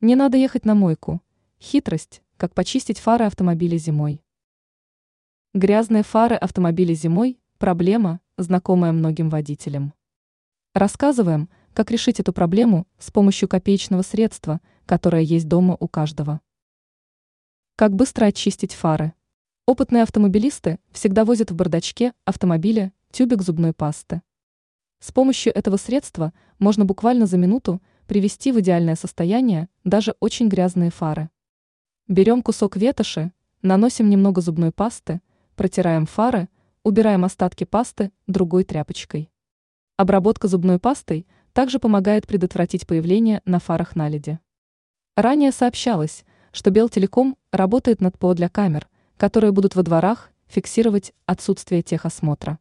Не надо ехать на мойку. Хитрость, как почистить фары автомобиля зимой. Грязные фары автомобиля зимой – проблема, знакомая многим водителям. Рассказываем, как решить эту проблему с помощью копеечного средства, которое есть дома у каждого. Как быстро очистить фары? Опытные автомобилисты всегда возят в бардачке автомобиля тюбик зубной пасты. С помощью этого средства можно буквально за минуту привести в идеальное состояние даже очень грязные фары. Берем кусок ветоши, наносим немного зубной пасты, протираем фары, убираем остатки пасты другой тряпочкой. Обработка зубной пастой также помогает предотвратить появление на фарах наледи. Ранее сообщалось, что Белтелеком работает над ПО для камер, которые будут во дворах фиксировать отсутствие техосмотра.